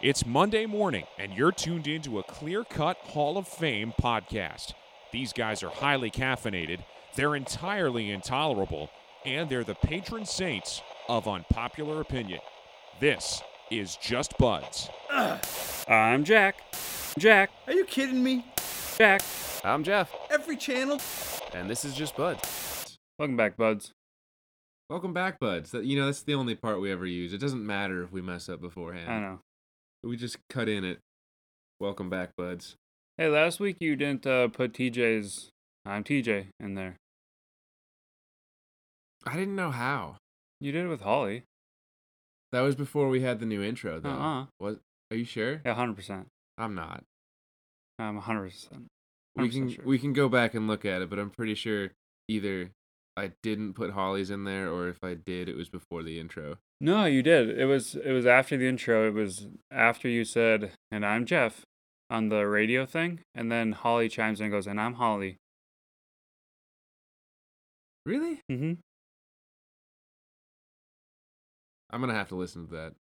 It's Monday morning, and you're tuned into a clear cut Hall of Fame podcast. These guys are highly caffeinated, they're entirely intolerable, and they're the patron saints of unpopular opinion. This is Just Buds. I'm Jack. Jack. Are you kidding me? Jack. I'm Jeff, Every channel? and this is just Buds. Welcome back, buds. Welcome back, buds. That you know that's the only part we ever use. It doesn't matter if we mess up beforehand. I know. We just cut in it. Welcome back, buds. Hey, last week you didn't uh, put TJ's I'm TJ in there. I didn't know how. You did it with Holly. That was before we had the new intro, though. Uh-uh. Was are you sure? Yeah, 100%. I'm not. I'm 100%. We 100% can sure. we can go back and look at it, but I'm pretty sure either I didn't put Holly's in there, or if I did, it was before the intro. No, you did. It was it was after the intro. It was after you said, "And I'm Jeff" on the radio thing, and then Holly chimes in and goes, "And I'm Holly." Really? Mm-hmm. I'm gonna have to listen to that.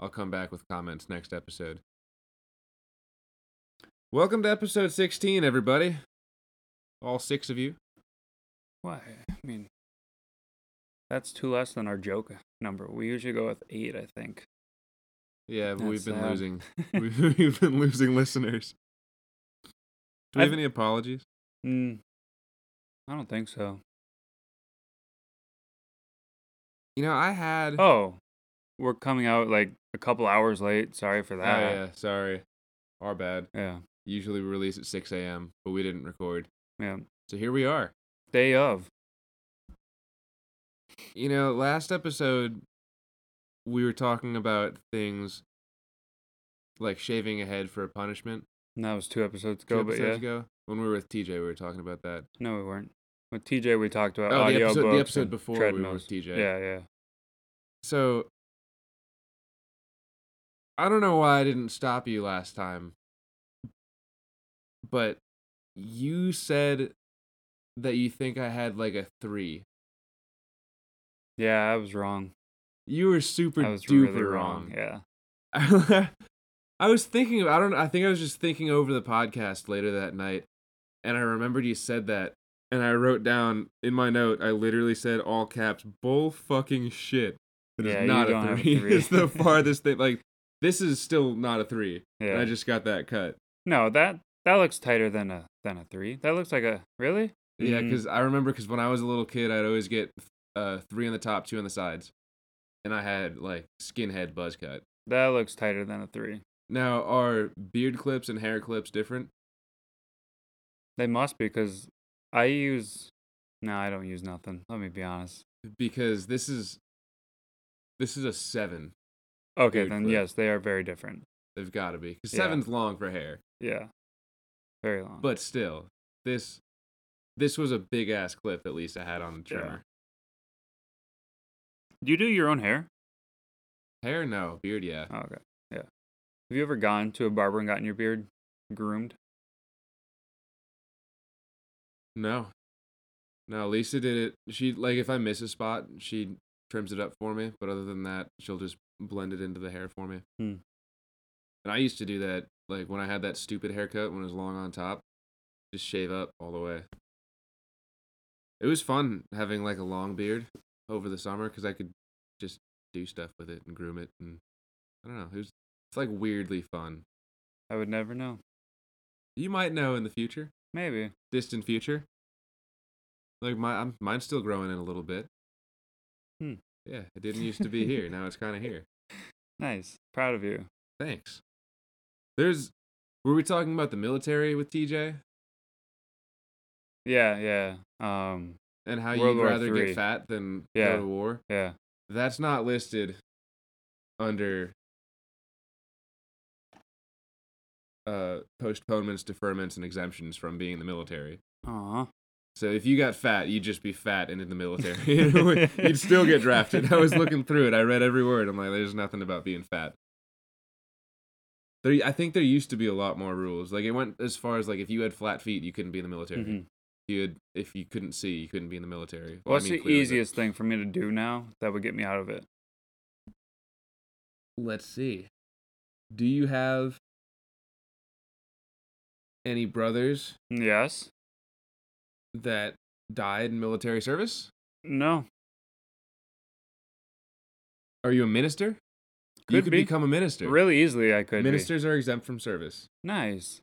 I'll come back with comments next episode. Welcome to episode 16, everybody. All six of you. Why? I mean, that's two less than our joke number. We usually go with eight, I think. Yeah, but we've been sad. losing. We've, been losing listeners. Do we have I've- any apologies? Mm, I don't think so. You know, I had. Oh, we're coming out like a couple hours late. Sorry for that. Oh, that. yeah, sorry. Our bad. yeah, Usually we release at 6 a.m., but we didn't record. yeah. So here we are. Day of. You know, last episode we were talking about things like shaving a head for a punishment. And that was two episodes Two ago, but episodes yeah. ago. When we were with TJ, we were talking about that. No, we weren't. With TJ, we talked about Oh, the audio episode- the episode before we were with. TJ. Yeah, yeah. So I don't know why I didn't stop you last time. But you said that you think I had like a 3. Yeah, I was wrong. You were super I was duper really wrong. wrong. Yeah. I was thinking of, I don't I think I was just thinking over the podcast later that night and I remembered you said that and I wrote down in my note I literally said all caps bull fucking shit. It is Yeah, you not a have a 3. three. it's the farthest thing like this is still not a 3. Yeah. And I just got that cut. No, that that looks tighter than a than a three. That looks like a really. Yeah, Mm. cuz I remember cuz when I was a little kid I'd always get uh 3 on the top, 2 on the sides. And I had like skinhead buzz cut. that looks tighter than a three. Now, are beard clips and hair clips different? They must be because I use. No, I don't use nothing. Let me be honest. because this is this is a seven. Okay, then clip. yes, they are very different. They've got to be because Yeah. seven's long for hair, Yeah, very long. but still, this this was a big ass clip that Lisa had on the Yeah. trimmer. do you do your own hair? Hair, no. Beard, yeah. Oh, okay, yeah. Have you ever gone to a barber and gotten your beard groomed? No, no. Lisa did it. She like if I miss a spot, she trims it up for me. But other than that, she'll just blend it into the hair for me. Hmm. And I used to do that like when I had that stupid haircut when it was long on top, just shave up all the way. It was fun having like a long beard over the summer because I could just do stuff with it and groom it and I don't know. It was it's like weirdly fun. I would never know. You might know in the future, Maybe. distant future. Like my I'm, mine's still growing in a little bit. Hmm. Yeah, it didn't used to be here. Now it's kind of here. Nice. Proud of you. Thanks. There's were we talking about the military with TJ Yeah, yeah. Um, and how World you'd War rather Three. get fat than Yeah. go to war? yeah. That's not listed under uh postponements, deferments, and exemptions from being in the military. Aw. So if you got fat, you'd just be fat and in the military. you'd still get drafted. I was looking through it. I read every word. I'm like, there's nothing about being fat. There, I think there used to be a lot more rules. Like it went as far as like if you had flat feet, you couldn't be in the military. Mhm. You had, if you couldn't see, you couldn't be in the military. Well, I What's mean, the easiest thing for me to do now that would get me out of it? Let's see. Do you have any brothers Yes. that died in military service? No. Are you a minister? you Could could be. become a minister. Really easily, I could. be. Ministers are exempt from service. Nice.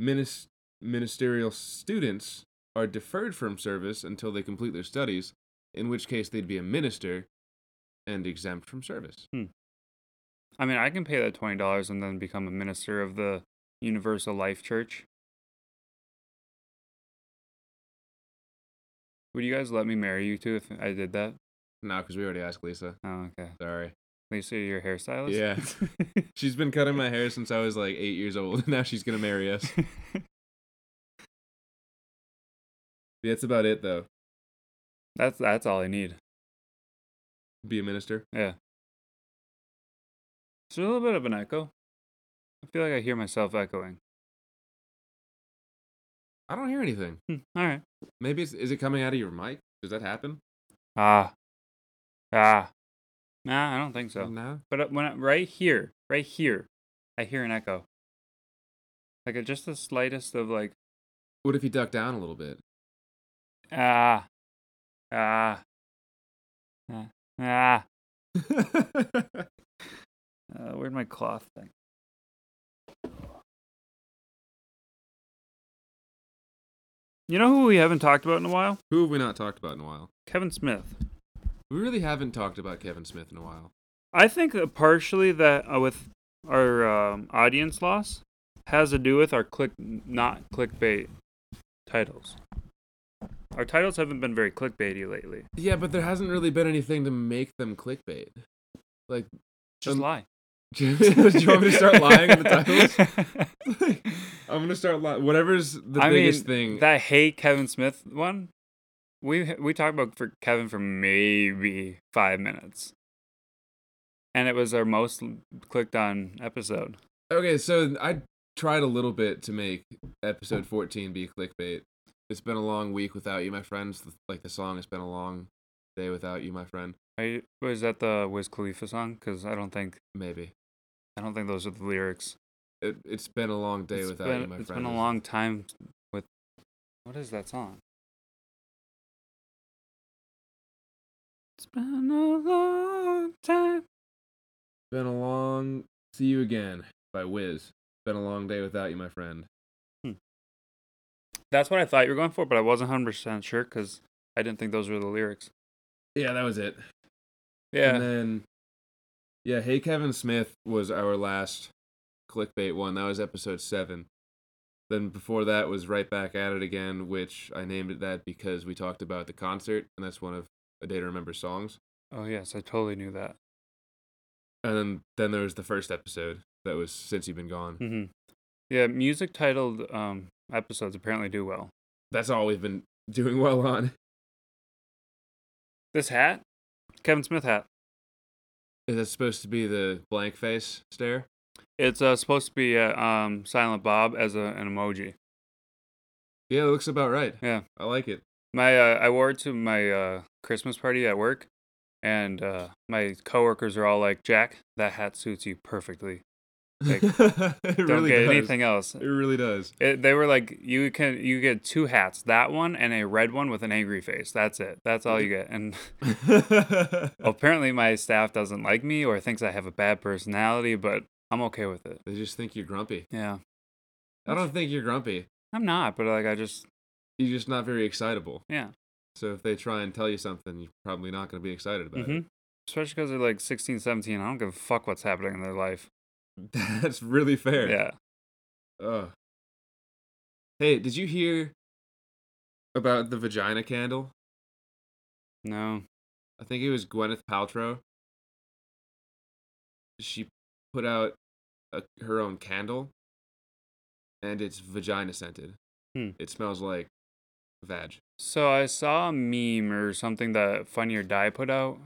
Minis- ministerial students are deferred from service until they complete their studies, in which case they'd be a minister and exempt from service. Hmm. I mean, I can pay that twenty dollars and then become a minister of the Universal Life Church. Would you guys let me marry you two if I did that? No, because we already asked Lisa. Oh, okay. Sorry. Lisa, your hairstylist. Yeah. She's been cutting my hair since I was like eight years old. Now she's gonna marry us. That's about it, though. that's that's all I need. Be a minister. Yeah. It's a little bit of an echo. I feel like I hear myself echoing. I don't hear anything. Hmm, all right. Maybe it's, is it coming out of your mic? Does that happen? Ah. Ah. Nah, I don't think so. No. But uh, when I, right here, right here, I hear an echo. Like a, just the slightest of like What if you duck down a little bit? Ah, ah, ah, ah. Uh, where'd my cloth thing? You know who we haven't talked about in a while? Who have we not talked about in a while? Kevin Smith. We really haven't talked about Kevin Smith in a while. I think that partially that uh, with our um, audience loss has to do with our click not clickbait titles. Our titles haven't been very clickbaity lately. Yeah, but there hasn't really been anything to make them clickbait. Like, Just Um, lie. do you want me to start lying in the titles? I'm gonna start lying. Whatever's the I biggest mean, thing. that hate Kevin Smith one. We we talked about for Kevin for maybe five minutes, and it was our most clicked on episode. Okay, so I tried a little bit to make episode 14 be clickbait. It's been a long week without you, my friends. Like the song, it's been a long day without you, my friend. Are you, was that the Wiz Khalifa song? Because I don't think Maybe. I don't think those are the lyrics. It, it's been a long day It's without been, you, my it's friend. It's been a long time with. What is that song? It's been a long time. Been a long. See you again by Wiz. Been a long day without you, my friend. That's what I thought you were going for, but I wasn't hundred percent sure because I didn't think those were the lyrics. Yeah, that was it. Yeah. And then, yeah, Hey Kevin Smith was our last clickbait one. That was episode seven. Then before that was Right Back at It Again, which I named it that because we talked about the concert, and that's one of A Day to Remember songs. oh yes, I totally knew that. And then, then there was the first episode that was Since You've Been Gone. hmm Yeah, music titled um episodes apparently do well. That's all we've been doing well on. This hat, Kevin Smith hat. Is that supposed to be the blank face stare? It's uh, supposed to be uh, um Silent Bob as a, an emoji. Yeah, it looks about right. Yeah. I like it. My uh, I wore it to my uh, Christmas party at work, and uh, my coworkers are all like, "Jack, that hat suits you perfectly. Like, it Don't really get does. anything else." It really does. It, they were like, "You can you get two hats, that one and a red one with an angry face. That's it. That's all you get." And apparently, my staff doesn't like me or thinks I have a bad personality, but I'm okay with it. They just think you're grumpy. Yeah, I don't think you're grumpy. I'm not, but like I just You're just not very excitable. yeah. So if they try and tell you something, you're probably not going to be excited about hmm Especially because they're like 16, 17. I don't give a fuck what's happening in their life. That's really fair. Yeah. Ugh. Hey, did you hear about the vagina candle? No. I think it was Gwyneth Paltrow. She put out a, her own candle, and it's vagina scented. Hmm. It smells like vag. So I saw a meme or something that Funny or Die put out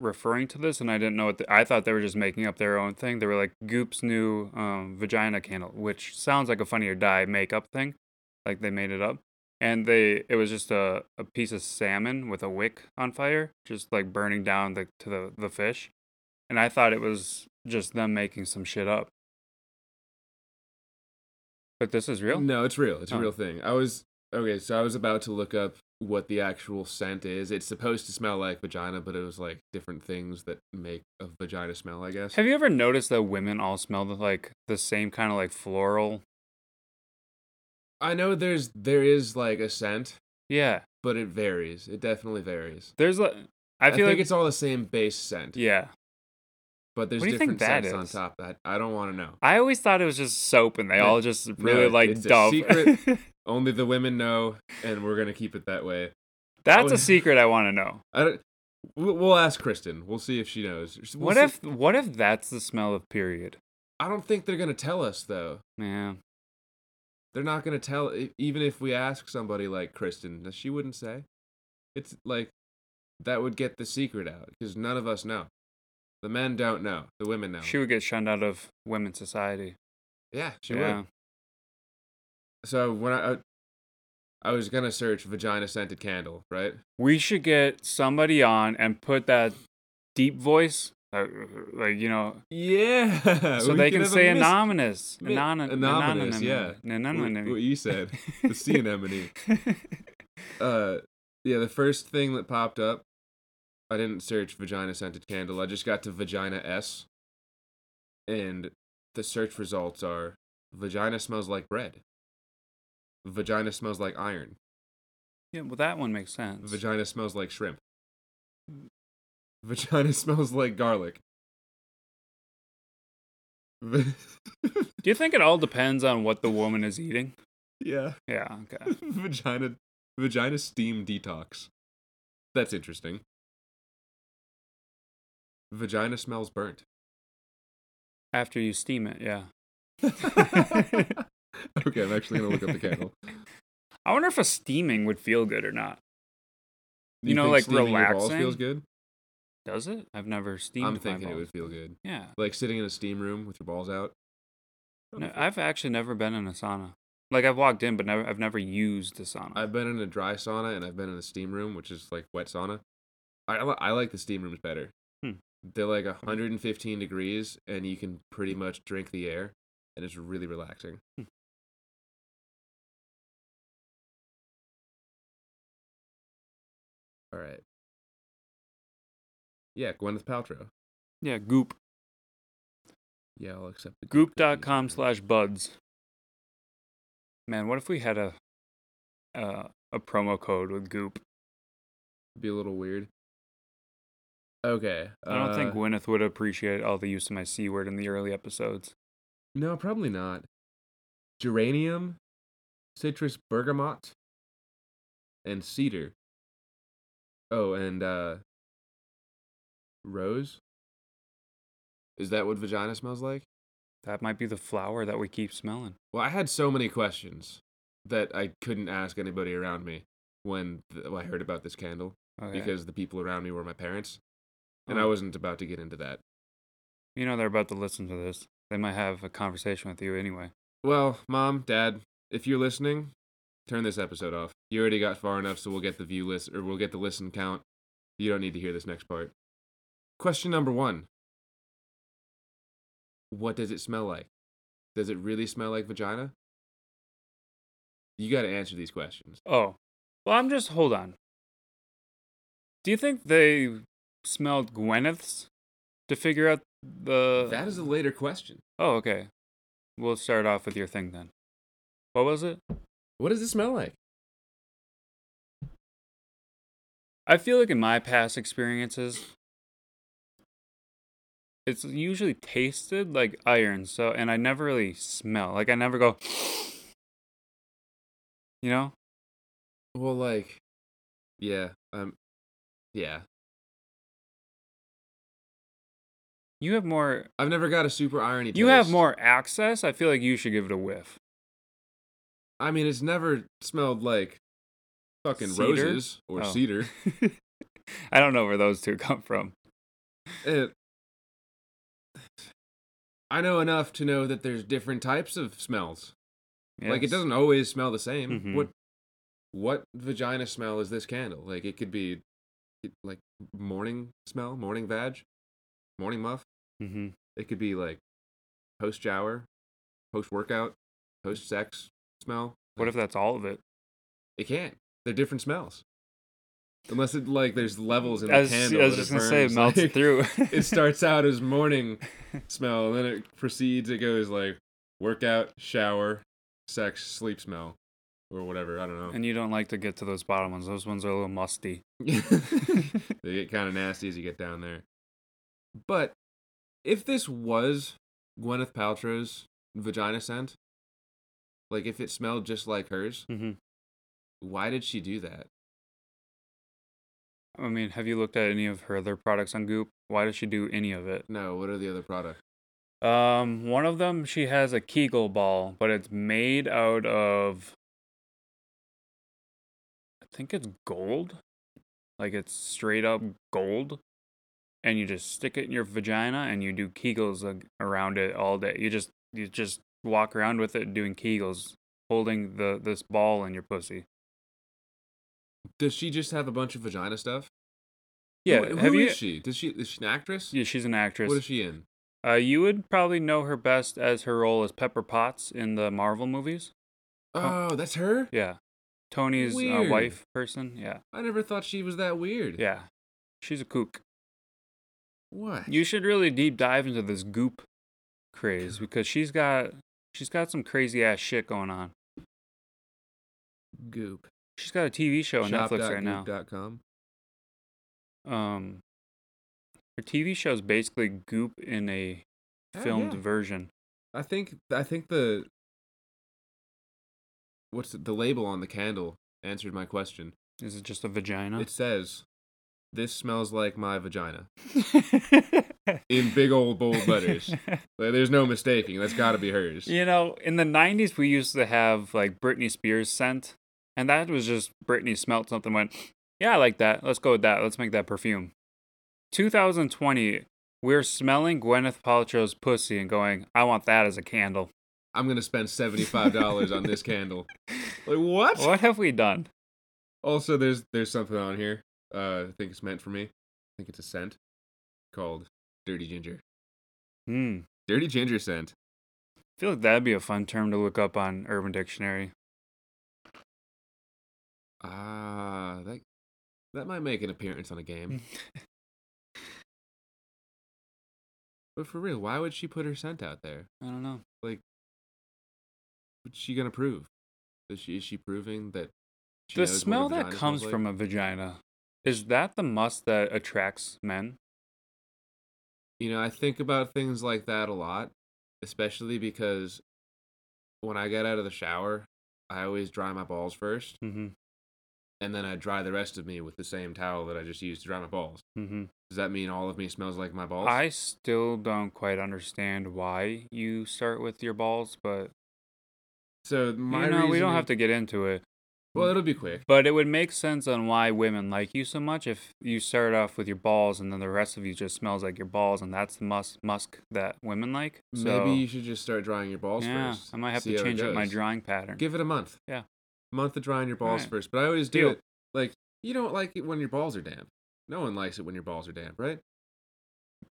referring to this, and I didn't know what the, I thought they were just making up their own thing. They were like Goop's new um, vagina candle, which sounds like a Funny or Die makeup thing, like they made it up. And they it was just a, a piece of salmon with a wick on fire, just like burning down the to the, the fish. And I thought it was just them making some shit up. But this is real. No, it's real. It's a Oh. real thing. I was okay, so I was about to look up what the actual scent is. It's supposed to smell like vagina, but it was like different things that make a vagina smell, I guess. Have you ever noticed that women all smell the- like the same kind of like floral? I know there's there is like a scent, Yeah. but it varies. It definitely varies. There's like I I, feel think like it's all the same base scent. yeah. But there's What do you think different scents on top. That I don't want to know. I always thought it was just soap, and they No, all just really it's- like it's a secret. Only the women know, and we're gonna keep it that way. That's Oh. a secret I want to know. I don't. We'll ask Kristen. We'll see if she knows. We'll what see- if what if that's the smell of period? I don't think they're gonna tell us though. Yeah. They're not gonna tell. Even if we ask somebody like Kristen, she wouldn't say. It's like that would get the secret out because none of us know. The men don't know. The women know. She would get shunned out of women's society. yeah, she yeah. would. So when I, I I was gonna search vagina scented candle, right? We should get somebody on and put that deep voice, uh, like you know, Yeah. so they can say mis- anonymous, mi- anonymous, yeah. anonymous. What, what you said, the sea anemone. Uh, yeah. The first thing that popped up, I didn't search vagina scented candle. I just got to vagina s, and the search results are vagina smells like bread. Vagina smells like iron. yeah, well, that one makes sense. Vagina smells like shrimp. Vagina smells like garlic. Do you think it all depends on what the woman is eating? yeah. Yeah. Okay. vagina vagina steam detox. That's interesting. Vagina smells burnt. After you steam it, yeah. okay, I'm actually gonna look up the candle. I wonder if a steaming would feel good or not. You know, think like steaming your balls relaxing? feels good. Does it? I've never steamed. I'm thinking it would feel good, Yeah. like sitting in a steam room with your balls out. No, I've actually never been in a sauna. Like I've walked in, but never. I've never used a sauna. I've been in a dry sauna and I've been in a steam room, which is like wet sauna. I I like the steam rooms better. They're like 115 degrees, and you can pretty much drink the air, and it's really relaxing. Hmm. All right. Yeah, Gwyneth Paltrow. yeah, Goop. Yeah, I'll accept the Goop. Goop.com slash buds. Man, what if we had a uh, a promo code with Goop? Would Be a little weird. Okay. I don't think uh, Gwyneth would appreciate all the use of my c word in the early episodes. No, probably not. Geranium, citrus bergamot, and cedar. Oh, and uh rose. Is that what vagina smells like? That might be the flower that we keep smelling. Well, I had so many questions that I couldn't ask anybody around me when th- I heard about this candle Okay. because the people around me were my parents, and I Oh. wasn't about to get into that. you know they're about to listen to this. They might have a conversation with you anyway. Well, mom, dad, if you're listening, turn this episode off. You already got far enough, so we'll get the view list or we'll get the listen count. You don't need to hear this next part. Question number one What does it smell like? Does it really smell like vagina? You got to answer these questions. Oh, well, I'm just hold on. Do you think they smelled Gwyneth's to figure out the? that is a later question. Oh, okay. We'll start off with your thing then. What was it? What does it smell like? I feel like in my past experiences, it's usually tasted like iron. So, and I never really smell. Like I never go. You know? Well, like, yeah, um, yeah. You have more. I've never got a super irony. You have more access. I feel like you should give it a whiff. I mean, it's never smelled like fucking Cedar? roses or Oh. cedar. I don't know where those two come from. It, I know enough to know that there's different types of smells. Like it doesn't always smell the same. Mhm. What what vagina smell is this candle? Like it could be like morning smell, morning vag, morning muff. Mhm. It could be like post shower, post workout. post sex smell. What if that's all of it? it can't? They're different smells. Unless it like there's levels in the was, candle. I was just gonna say it melts like, through. it starts out as morning smell, and then it proceeds. It goes like workout, shower, sex, sleep smell, or whatever. I don't know. and you don't like to get to those bottom ones. Those ones are a little musty. they get kind of nasty as you get down there. But if this was Gwyneth Paltrow's vagina scent, like if it smelled just like hers, hmm why did she do that? I mean, have you looked at any of her other products on Goop? Why does she do any of it? No, what are the other products? Um, one of them she has a Kegel ball, but it's made out of I think it's gold. Like it's straight up gold. And you just stick it in your vagina and you do Kegels around it all day. You just you just walk around with it doing Kegels, holding the this ball in your pussy. Does she just have a bunch of vagina stuff? Yeah, Who, have who you she? Does she is she an actress? Yeah, she's an actress. What is she in? Uh, you would probably know her best as her role as Pepper Potts in the Marvel movies. Oh, that's her. Yeah, Tony's uh, wife person. Yeah, I never thought she was that weird. yeah, she's a kook. What? You should really deep dive into this goop craze because she's got she's got some crazy ass shit going on. goop. She's got a TV show on Netflix right now. Shop.goop.com. Um, her TV show is basically goop in a Oh, filmed yeah. version. I think I think the what's it, the label on the candle answered my question. Is it just a vagina? It says, "This smells like my vagina." In big old bold letters. Like, there's no mistaking. That's got to be hers. You know, in the 90s, we used to have like Britney Spears scent, and that was just Britney smelt something, went, Yeah, I like that. Let's go with that. Let's make that perfume. 2020, we're smelling Gwyneth Paltrow's pussy and going, I want that as a candle. I'm gonna spend seventy five dollars on this candle. Like what? What have we done? Also, there's there's something on here. Uh, I think it's meant for me. I think it's a scent called Dirty Ginger. Hmm. Dirty Ginger scent. I feel like that'd be a fun term to look up on Urban Dictionary. Ah, that that might make an appearance on a game. but for real, why would she put her scent out there? I don't know. Like, what's she gonna prove? Is she is she proving that the knows what a smell that comes like? from a vagina, is that the must that attracts men? You know, I think about things like that a lot, especially because when I get out of the shower, I always dry my balls first, Mm-hmm. and then I dry the rest of me with the same towel that I just used to dry my balls. Mm-hmm. Does that mean all of me smells like my balls? I still don't quite understand why you start with your balls, but so my you know, we don't have to get into it. Well, hmm. it'll be quick. But it would make sense on why women like you so much if you start off with your balls and then the rest of you just smells like your balls, and that's the musk musk that women like. So, Maybe you should just start drying your balls yeah, first. I might have to change up my drawing pattern. Give it a month. Yeah. A month of drying your balls Alright. first. But I always do Deal. it like you don't like it when your balls are damp. No one likes it when your balls are damp, right?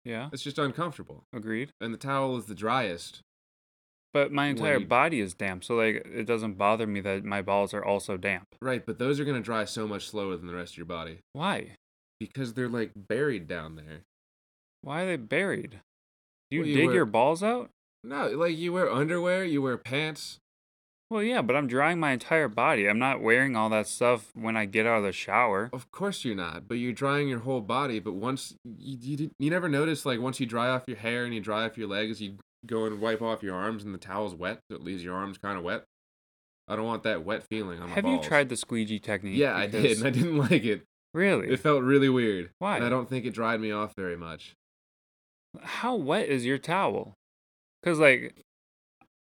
yeah, It's just uncomfortable. agreed. And the towel is the driest. But my entire you- body is damp, so like it doesn't bother me that my balls are also damp. Right, but those are gonna dry so much slower than the rest of your body. Why? Because they're like buried down there. Why are they buried? Do you Well, you dig wear- your balls out? No, like you wear underwear, you wear pants. Well, yeah, but I'm drying my entire body. I'm not wearing all that stuff when I get out of the shower. Of course you're not, but you're drying your whole body. But once you, you, you never notice, like once you dry off your hair and you dry off your legs, you go and wipe off your arms and the towel's wet, so it leaves your arms kind of wet. I don't want that wet feeling on my Have balls. you tried the squeegee technique? Yeah, I did, and I didn't like it. Really? It felt really weird. Why? And I don't think it dried me off very much. How wet is your towel? Cause like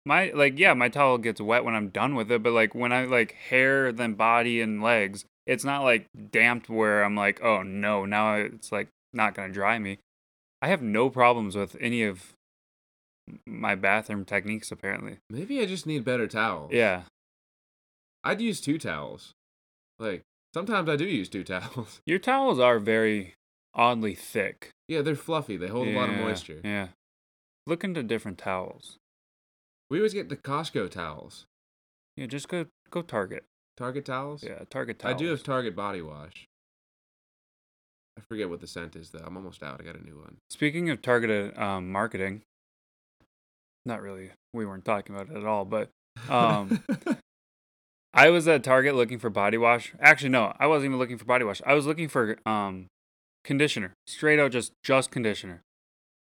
my like yeah, my towel gets wet when I'm done with it, but like when I like hair then body and legs, it's not like damped where I'm like, oh no, now it's like not gonna dry me. I have no problems with any of my bathroom techniques apparently. Maybe I just need better towels. Yeah. I'd use two towels. Like sometimes I do use two towels. Your towels are very oddly thick. yeah, they're fluffy. They hold a lot of moisture. Yeah. Look into different towels. We always get the Costco towels. Yeah, just go go Target. Target towels? Yeah, Target towels. I do have Target body wash. I forget what the scent is though. I'm almost out. I got a new one. Speaking of targeted um, marketing, not really. We weren't talking about it at all, but um, I was at Target looking for body wash. Actually, no, I wasn't even looking for body wash. I was looking for um, conditioner, straight out just just conditioner.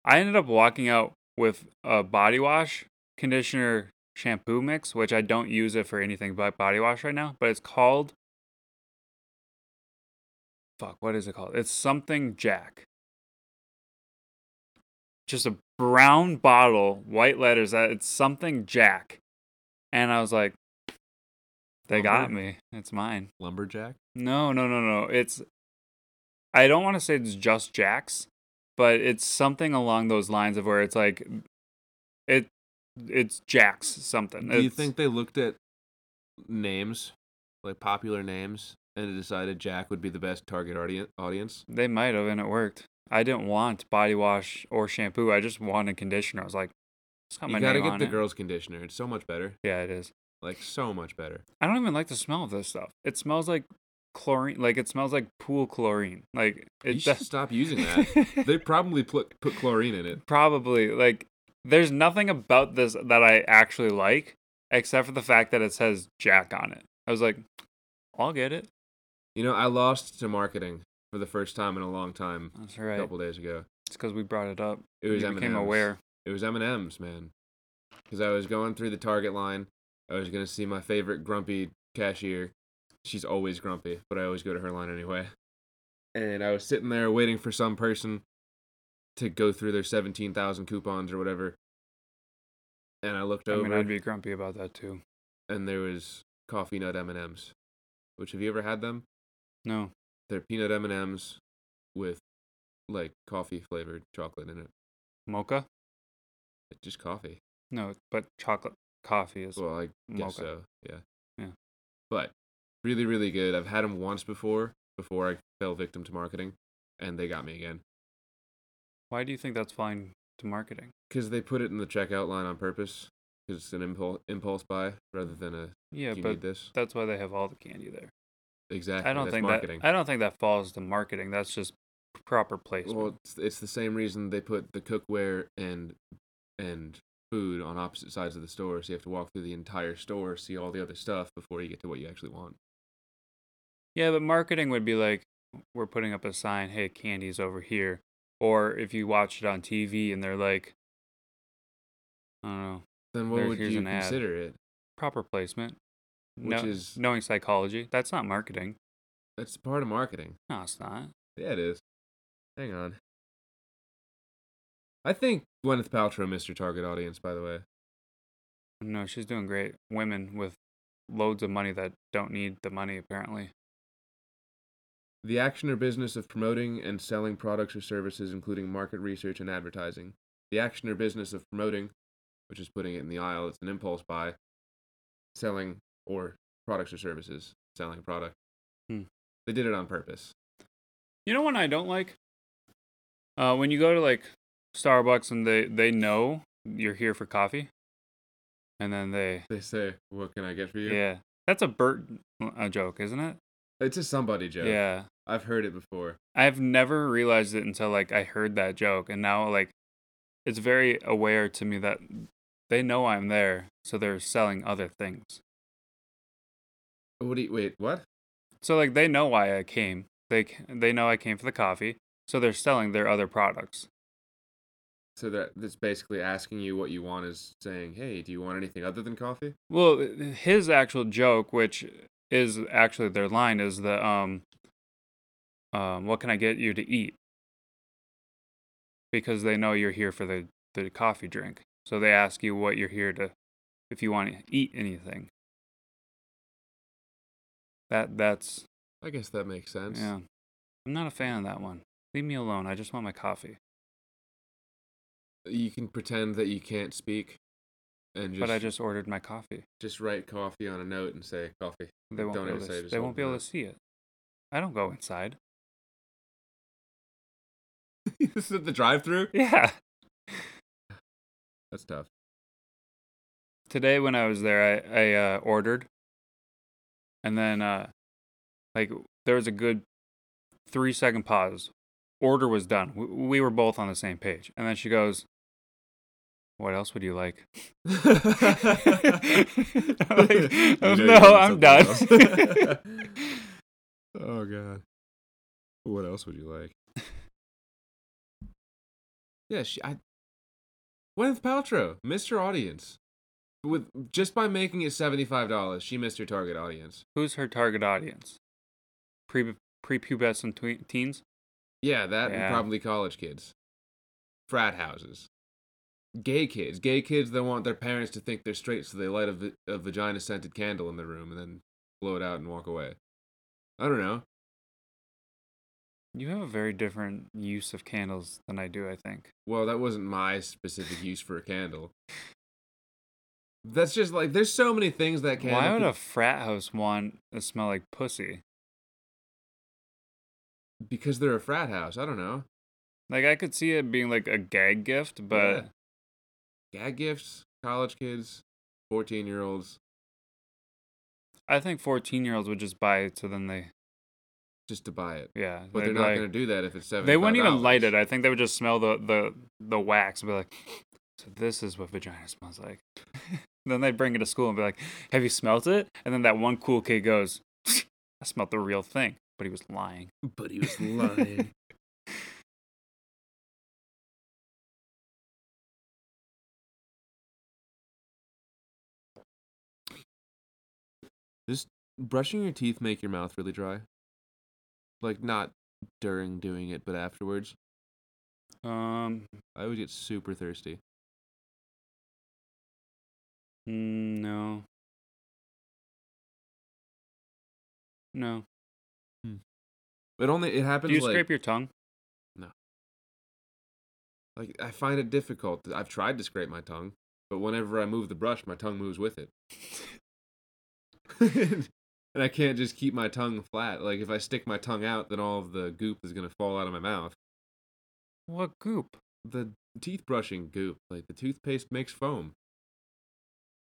I ended up walking out with a body wash, conditioner, shampoo mix, which I don't use it for anything but body wash right now. But it's called. Fuck, what is it called? It's something Jack. Just a brown bottle, white letters. That it's something Jack, and I was like, they got me. It's mine. Lumberjack? No, no, no, no. It's I don't want to say it's just Jack's, but it's something along those lines of where it's like it it's Jack's something. Do you think they looked at names, like popular names, and decided Jack would be the best target audience? they might have and it worked? I didn't want body wash or shampoo. I just wanted conditioner. I was like, it's got my You gotta name get on the it. girls' conditioner. It's so much better. Yeah, it is. Like so much better. I don't even like the smell of this stuff. It smells like chlorine. Like it smells like pool chlorine. Like it you should does- stop using that. they probably put put chlorine in it. probably like there's nothing about this that I actually like except for the fact that it says Jack on it. I was like, I'll get it. You know, I lost to marketing for the first time in a long time That's right. a couple days ago. It's because we brought it up. It was you M&Ms. became aware. It was M and M's, man. Because I was going through the Target line. I was gonna see my favorite grumpy cashier. She's always grumpy, but I always go to her line anyway. And I was sitting there waiting for some person to go through their seventeen thousand coupons or whatever. And I looked I over, mean, I'd be grumpy about that too. and there was coffee nut M and M's. Which have you ever had them? No, They're peanut M and M's with like coffee flavored chocolate in it. mocha. It's just coffee. No, but chocolate coffee is. Well, I guess mocha. so. Yeah. Yeah. But really, really good. I've had them once before, before I fell victim to marketing, and they got me again Why do you think that's fine to marketing? because they put it in the checkout line on purpose. Because it's an impulse impulse buy rather than a Yeah, you but need this that's why they have all the candy there. Exactly. I don't that's think marketing. that. I don't think that falls to marketing. That's just proper placement. well, it's, it's the same reason they put the cookware and and food on opposite sides of the store, so you have to walk through the entire store, see all the other stuff before you get to what you actually want. Yeah, but marketing would be like we're putting up a sign, "Hey, candy's over here." Or if you watch it on TV and they're like I don't know, Then what would you an ad. consider it? proper placement. Which no, is- knowing psychology. That's not marketing. That's part of marketing. No, it's not. Yeah, it is. Hang on. I think Gwyneth Paltrow missed her target audience, by the way. No, she's doing great. Women with loads of money that don't need the money apparently. The action or business of promoting and selling products or services, including market research and advertising. The action or business of promoting, which is putting it in the aisle, it's an impulse buy. Selling or products or services, selling a product. Hmm. They did it on purpose. You know what I don't like? Uh, when you go to like Starbucks and they they know you're here for coffee, and then they They say, "What can I get for you?" yeah, that's a Bert a joke, isn't it? It's a somebody joke. Yeah, I've heard it before. I've never realized it until like I heard that joke, and now like it's very aware to me that they know I'm there, so they're selling other things. What do you wait? What? So like they know why I came. They they know I came for the coffee, so they're selling their other products. So that that's basically asking you what you want is saying, "Hey, do you want anything other than coffee?" Well, his actual joke, which is actually their line, is the um, um, what can I get you to eat? Because they know you're here for the the coffee drink, so they ask you what you're here to, if you want to eat anything. That that's I guess that makes sense. yeah. I'm not a fan of that one. Leave me alone. I just want my coffee. You can pretend that you can't speak, and just but I just ordered my coffee. just write coffee on a note and say coffee. They won't Don't be able to, say they won't be able to see it. I don't go inside. this is at the drive-through. Yeah. That's tough. today when I was there, I I uh, ordered, and then uh, like there was a good three second pause. Order was done. We, we were both on the same page, and then she goes, "What else would you like?" I'm like, "Oh, no, I'm done. oh god. What else would you like? Yeah, she. I. Gwyneth Paltrow missed her audience. With just by making it seventy five dollars, she missed her target audience. Who's her target audience? Pre prepubescent twe- teens. Yeah, that and Yeah. probably college kids, frat houses, gay kids, gay kids that want their parents to think they're straight, so they light a, vagina scented candle in their room and then blow it out and walk away. I don't know. You have a very different use of candles than I do. I think. Well, that wasn't my specific use for a candle. That's just like there's so many things that can. Why would a frat house want to smell like pussy? because they're a frat house. I don't know. Like I could see it being like a gag gift, but Gag gifts, college kids, fourteen year olds, I think fourteen-year-olds would just buy it, so then they, just to buy it. yeah, But they're not like- gonna do that if it's seven. They wouldn't even light it. I think they would just smell the the the wax and be like, "So this is what vagina smells like." then they'd bring it to school and be like, "Have you smelt it?" And then that one cool kid goes, "I smelt the real thing," but he was lying. But he was lying. Does brushing your teeth make your mouth really dry? Like not during doing it, but afterwards. Um, I always get super thirsty. Mm, no, no. It only it happens Do you like scrape your tongue? No. Like I find it difficult. I've tried to scrape my tongue, but whenever I move the brush, my tongue moves with it. and I can't just keep my tongue flat. Like if I stick my tongue out, then all of the goop is gonna fall out of my mouth. What goop? The teeth brushing goop, like the toothpaste makes foam.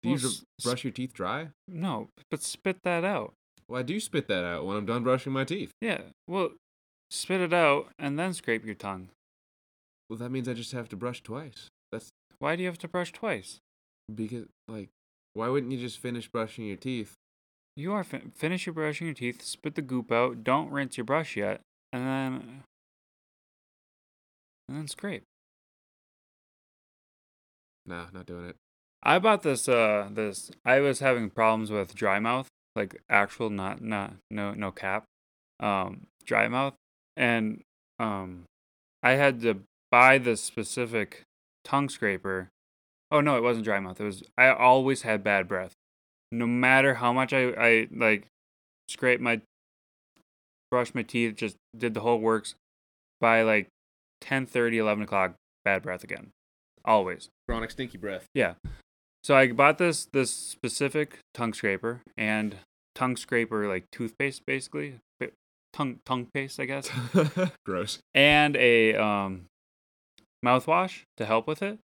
Do Well, you s- brush your teeth dry? No, but spit that out. Well, I do spit that out when I'm done brushing my teeth. Yeah, well, spit it out and then scrape your tongue. Well, that means I just have to brush twice. That's Why do you have to brush twice? because, like, why wouldn't you just finish brushing your teeth? You are fin- finish your brushing your teeth, spit the goop out, don't rinse your brush yet, and then and then scrape. Nah, not doing it. I bought this uh this I was having problems with dry mouth, like actual not not no no cap. Um dry mouth and um I had to buy this specific tongue scraper. Oh no, it wasn't dry mouth. It was I always had bad breath. No matter how much I I like scrape my brush my teeth, just did the whole works by like 10 11 o'clock, bad breath again. Always. Chronic stinky breath. Yeah. So I bought this this specific tongue scraper and tongue scraper like toothpaste basically, tongue tongue paste I guess, Gross. and a um mouthwash to help with it.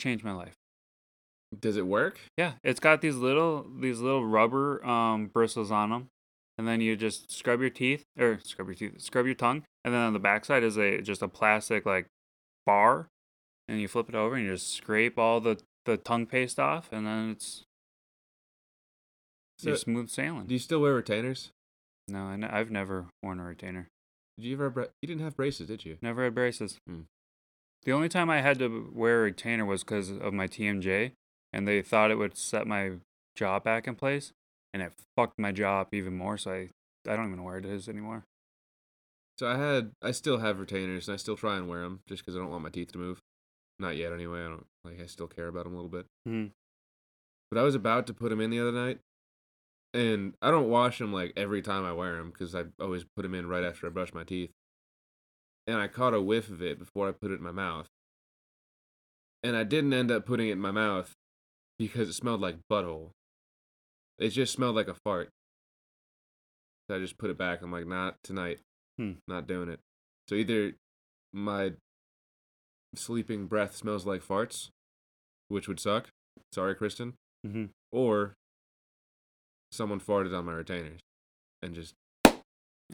Changed my life. Does it work? Yeah, it's got these little these little rubber um bristles on them, and then you just scrub your teeth or scrub your teeth, scrub your tongue, and then on the backside is a just a plastic like bar, and you flip it over and you just scrape all the the tongue paste off, and then it's So, smooth sailing. do you still wear retainers? no, I n- I've never worn a retainer. Did you ever? Bra- you didn't have braces, did you? Never had braces. Hmm. The only time I had to wear a retainer was because of my TMJ, and they thought it would set my jaw back in place, and it fucked my jaw up even more. So I, I don't even know where it is anymore. So I had, I still have retainers, and I still try and wear them just because I don't want my teeth to move. Not yet, anyway. I don't like. I still care about them a little bit. Hmm. But I was about to put them in the other night, and I don't wash them like every time I wear them because I always put them in right after I brush my teeth. And I caught a whiff of it before I put it in my mouth. And I didn't end up putting it in my mouth because it smelled like butthole. It just smelled like a fart. So I just put it back. I'm like, not tonight. Hmm. Not doing it. So either my sleeping breath smells like farts, which would suck, Sorry, Kristen. Mhm. Or someone farted on my retainers and just And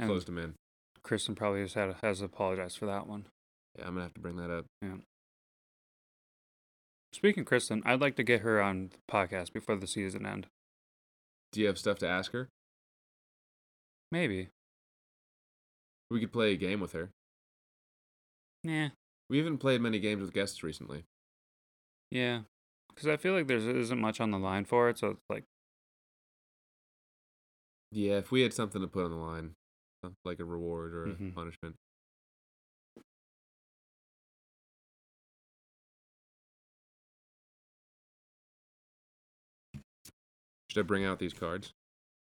closed them in. Kristen probably has had has apologized for that one. Yeah, I'm gonna have to bring that up. Yeah. Speaking of Kristen, I'd like to get her on the podcast before the season end. Do you have stuff to ask her? Maybe. We could play a game with her. Yeah. We haven't played many games with guests recently. Yeah. Because I feel like there isn't much on the line for it, so it's like, Yeah, if we had something to put on the line, like a reward or a Mhm. punishment. Should I bring out these cards?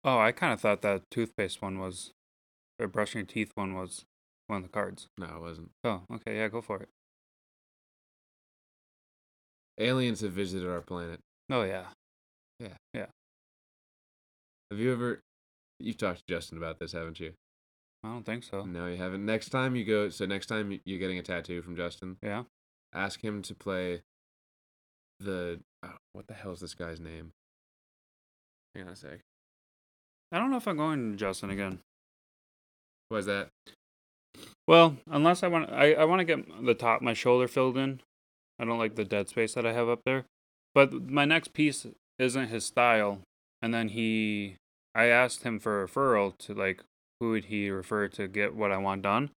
oh, I kind of thought that toothpaste one was, or brushing your teeth one was one of the cards. No, it wasn't. Oh, okay, yeah, go for it. Aliens have visited our planet. Oh yeah. Yeah. Yeah. Have you ever? You've talked to Justin about this, haven't you? I don't think so. No, you haven't. Next time you go, so next time you're getting a tattoo from Justin, Yeah. ask him to play the oh, what the hell is this guy's name? Hang on a sec. I don't know if I'm going to Justin again. What is that? Well, unless I want, I, I want to get the top my shoulder filled in. I don't like the dead space that I have up there. But my next piece isn't his style. And then he, I asked him for a referral to like who would he refer to get what I want done,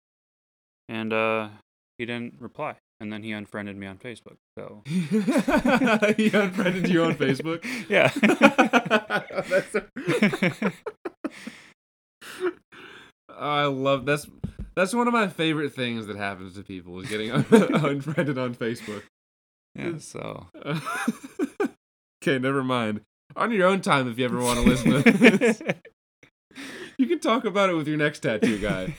and uh, he didn't reply. And then he unfriended me on Facebook. So he unfriended you on Facebook. yeah. So- I love that's that's one of my favorite things that happens to people is getting un- unfriended on Facebook. yeah. So okay, never mind. On your own time, if you ever want to listen to this, you can talk about it with your next tattoo guy.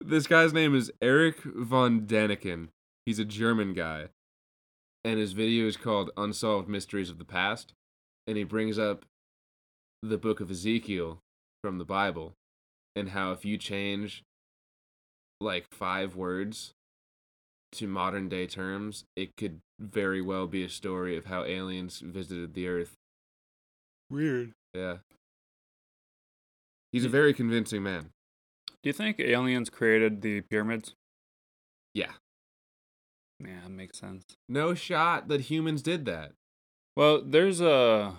This guy's name is Eric von Daniken. He's a German guy. And his video is called Unsolved Mysteries of the Past. And he brings up the book of Ezekiel from the Bible and how if you change like five words to modern day terms, it could very well be a story of how aliens visited the earth. Weird. Yeah. He's a very convincing man. Do you think aliens created the pyramids? Yeah. Yeah, makes sense. No shot that humans did that. Well, there's a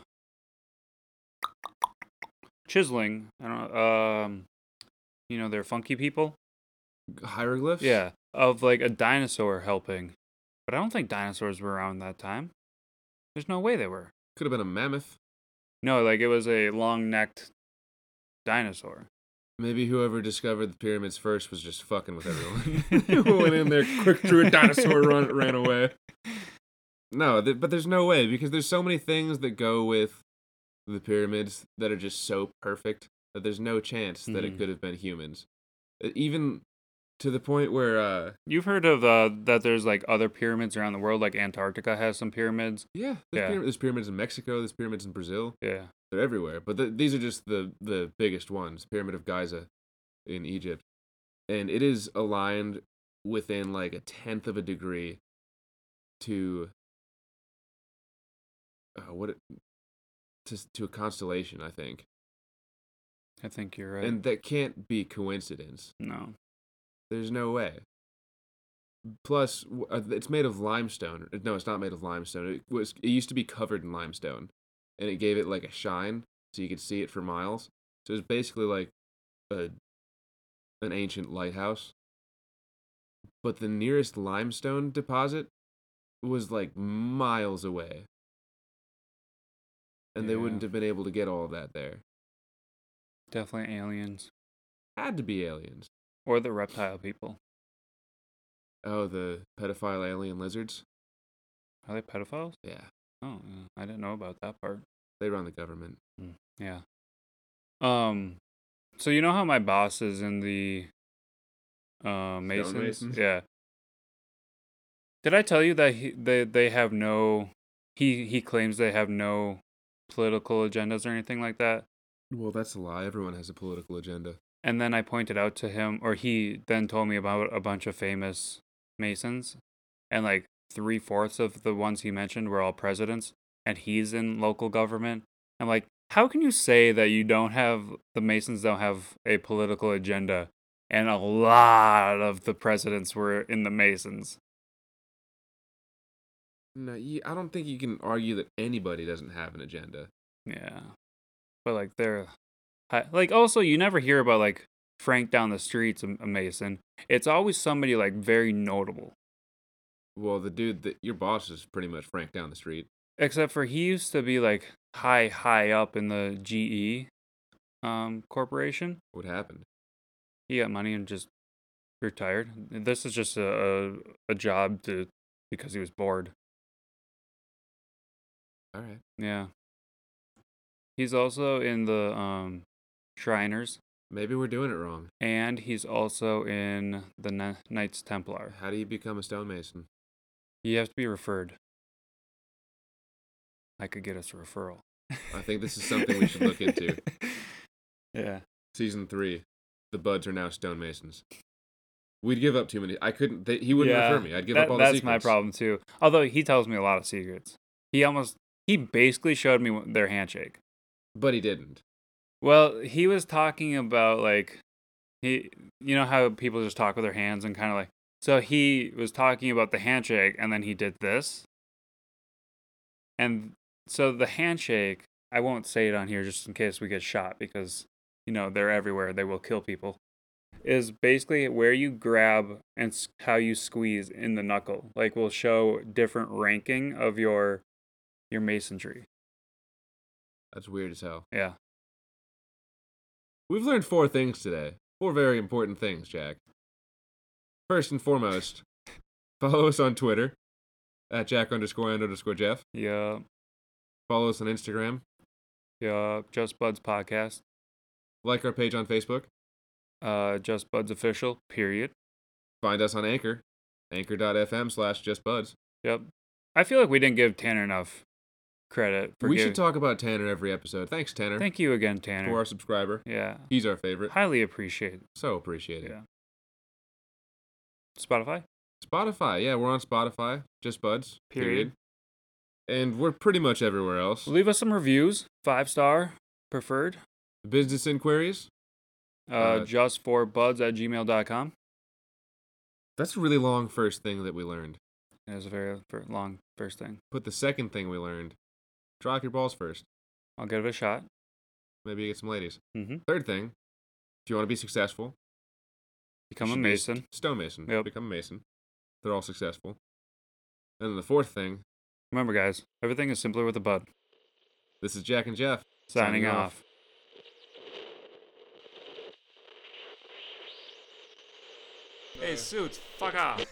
chiseling. I don't know. Um, you know, they're funky people. Hieroglyphs? Yeah, of like a dinosaur helping, but I don't think dinosaurs were around that time. There's no way they were. Could have been a mammoth. No, like it was a long-necked dinosaur. Maybe whoever discovered the pyramids first was just fucking with everyone. Went in there, quick drew a dinosaur, run, ran away. No, th- but there's no way because there's so many things that go with the pyramids that are just so perfect that there's no chance that it Mhm. could have been humans. Even to the point where, uh, You've heard of uh, that? There's like other pyramids around the world. Like Antarctica has some pyramids. yeah, there's, Yeah. there's pyramids in Mexico, there's pyramids in Brazil. Yeah. They're everywhere, but th these are just the the biggest ones. Pyramid of Giza in Egypt, and it is aligned within like a tenth of a degree to uh, what it, to to a constellation, I think, I think you're right. and that can't be coincidence. no. There's no way. Plus, uh, it's made of limestone. No, it's not made of limestone. It was. It used to be covered in limestone, and it gave it like a shine, so you could see it for miles. So it's basically like a an ancient lighthouse. But the nearest limestone deposit was like miles away, and they wouldn't have been able to get all of that there. Definitely aliens Had to be aliens. Or the reptile people. Oh, the pedophile alien lizards. Are they pedophiles? Yeah, Oh. I didn't know about that part. they run the government. Yeah. Um. So you know how my boss is in the uh, Masons? Masons? Yeah. Did I tell you that he they they have no he he claims they have no political agendas or anything like that? Well, that's a lie. Everyone has a political agenda. And then I pointed out to him, or he then told me about a bunch of famous Masons, and like three fourths of the ones he mentioned were all presidents. and he's in local government. I'm like, how can you say that you don't have the Masons don't have a political agenda? And a lot of the presidents were in the Masons. No, you, I don't think you can argue that anybody doesn't have an agenda. Yeah. But like they're like also you never hear about like Frank down the streets a a Mason. It's always somebody like very notable. Well, the dude that your boss is pretty much Frank down the street. Except for he used to be like high high up in the GE um corporation. What happened? He got money and just retired. This is just a a, a job to because he was bored. All right. Yeah. He's also in the um Shriners Maybe we're doing it wrong. and he's also in the Kn- Knights Templar. How do you become a stonemason? You have to be referred. I could get us a referral. I think this is something we should look into. Yeah. Season three, the buds are now stonemasons. We'd give up too many. I couldn't. They, he wouldn't refer me. I'd give that- up all the secrets. That's my problem too. Although he tells me a lot of secrets. He almost he basically showed me their handshake. But he didn't. Well, he was talking about like he you know how people just talk with their hands and kind of like so he was talking about the handshake and then he did this. And so the handshake, I won't say it on here just in case we get shot because you know, they're everywhere. They will kill people. Is basically where you grab and how you squeeze in the knuckle. Like will show different ranking of your your masonry. That's weird as hell. Yeah. We've learned four things today. Four very important things, Jack. First and foremost, follow us on Twitter at Jack underscore and underscore Jeff. Yeah. Follow us on Instagram. Yeah. Just Buds podcast. Like our page on Facebook. uh, Just Buds official. Period. Find us on Anchor. Anchor.fm slash justbuds. Yep. I feel like we didn't give Tanner enough credit. For We should talk about Tanner every episode. Thanks, Tanner, Thank you again, Tanner. for our subscriber. yeah. He's our favorite. Highly appreciate. So appreciate it. Yeah. Spotify. Spotify. Yeah, we're on Spotify. Just Buds. Period. And we're pretty much everywhere else. Leave us some reviews. Five star preferred. Business inquiries. Uh, Uh, just for buds at gmail.com. That's a really long first thing that we learned. It was a very long first thing. But the second thing we learned, draw off your balls first. I'll give it a shot. Maybe you get some ladies. Mm-hmm. Third thing, if you want to be successful, Become a should be mason. st- stonemason. Yep. Become a mason. They're all successful. And then the fourth thing, Remember, guys, everything is simpler with a bud. this is Jack and Jeff. Signing, Signing off. off. Hey, suits, fuck off.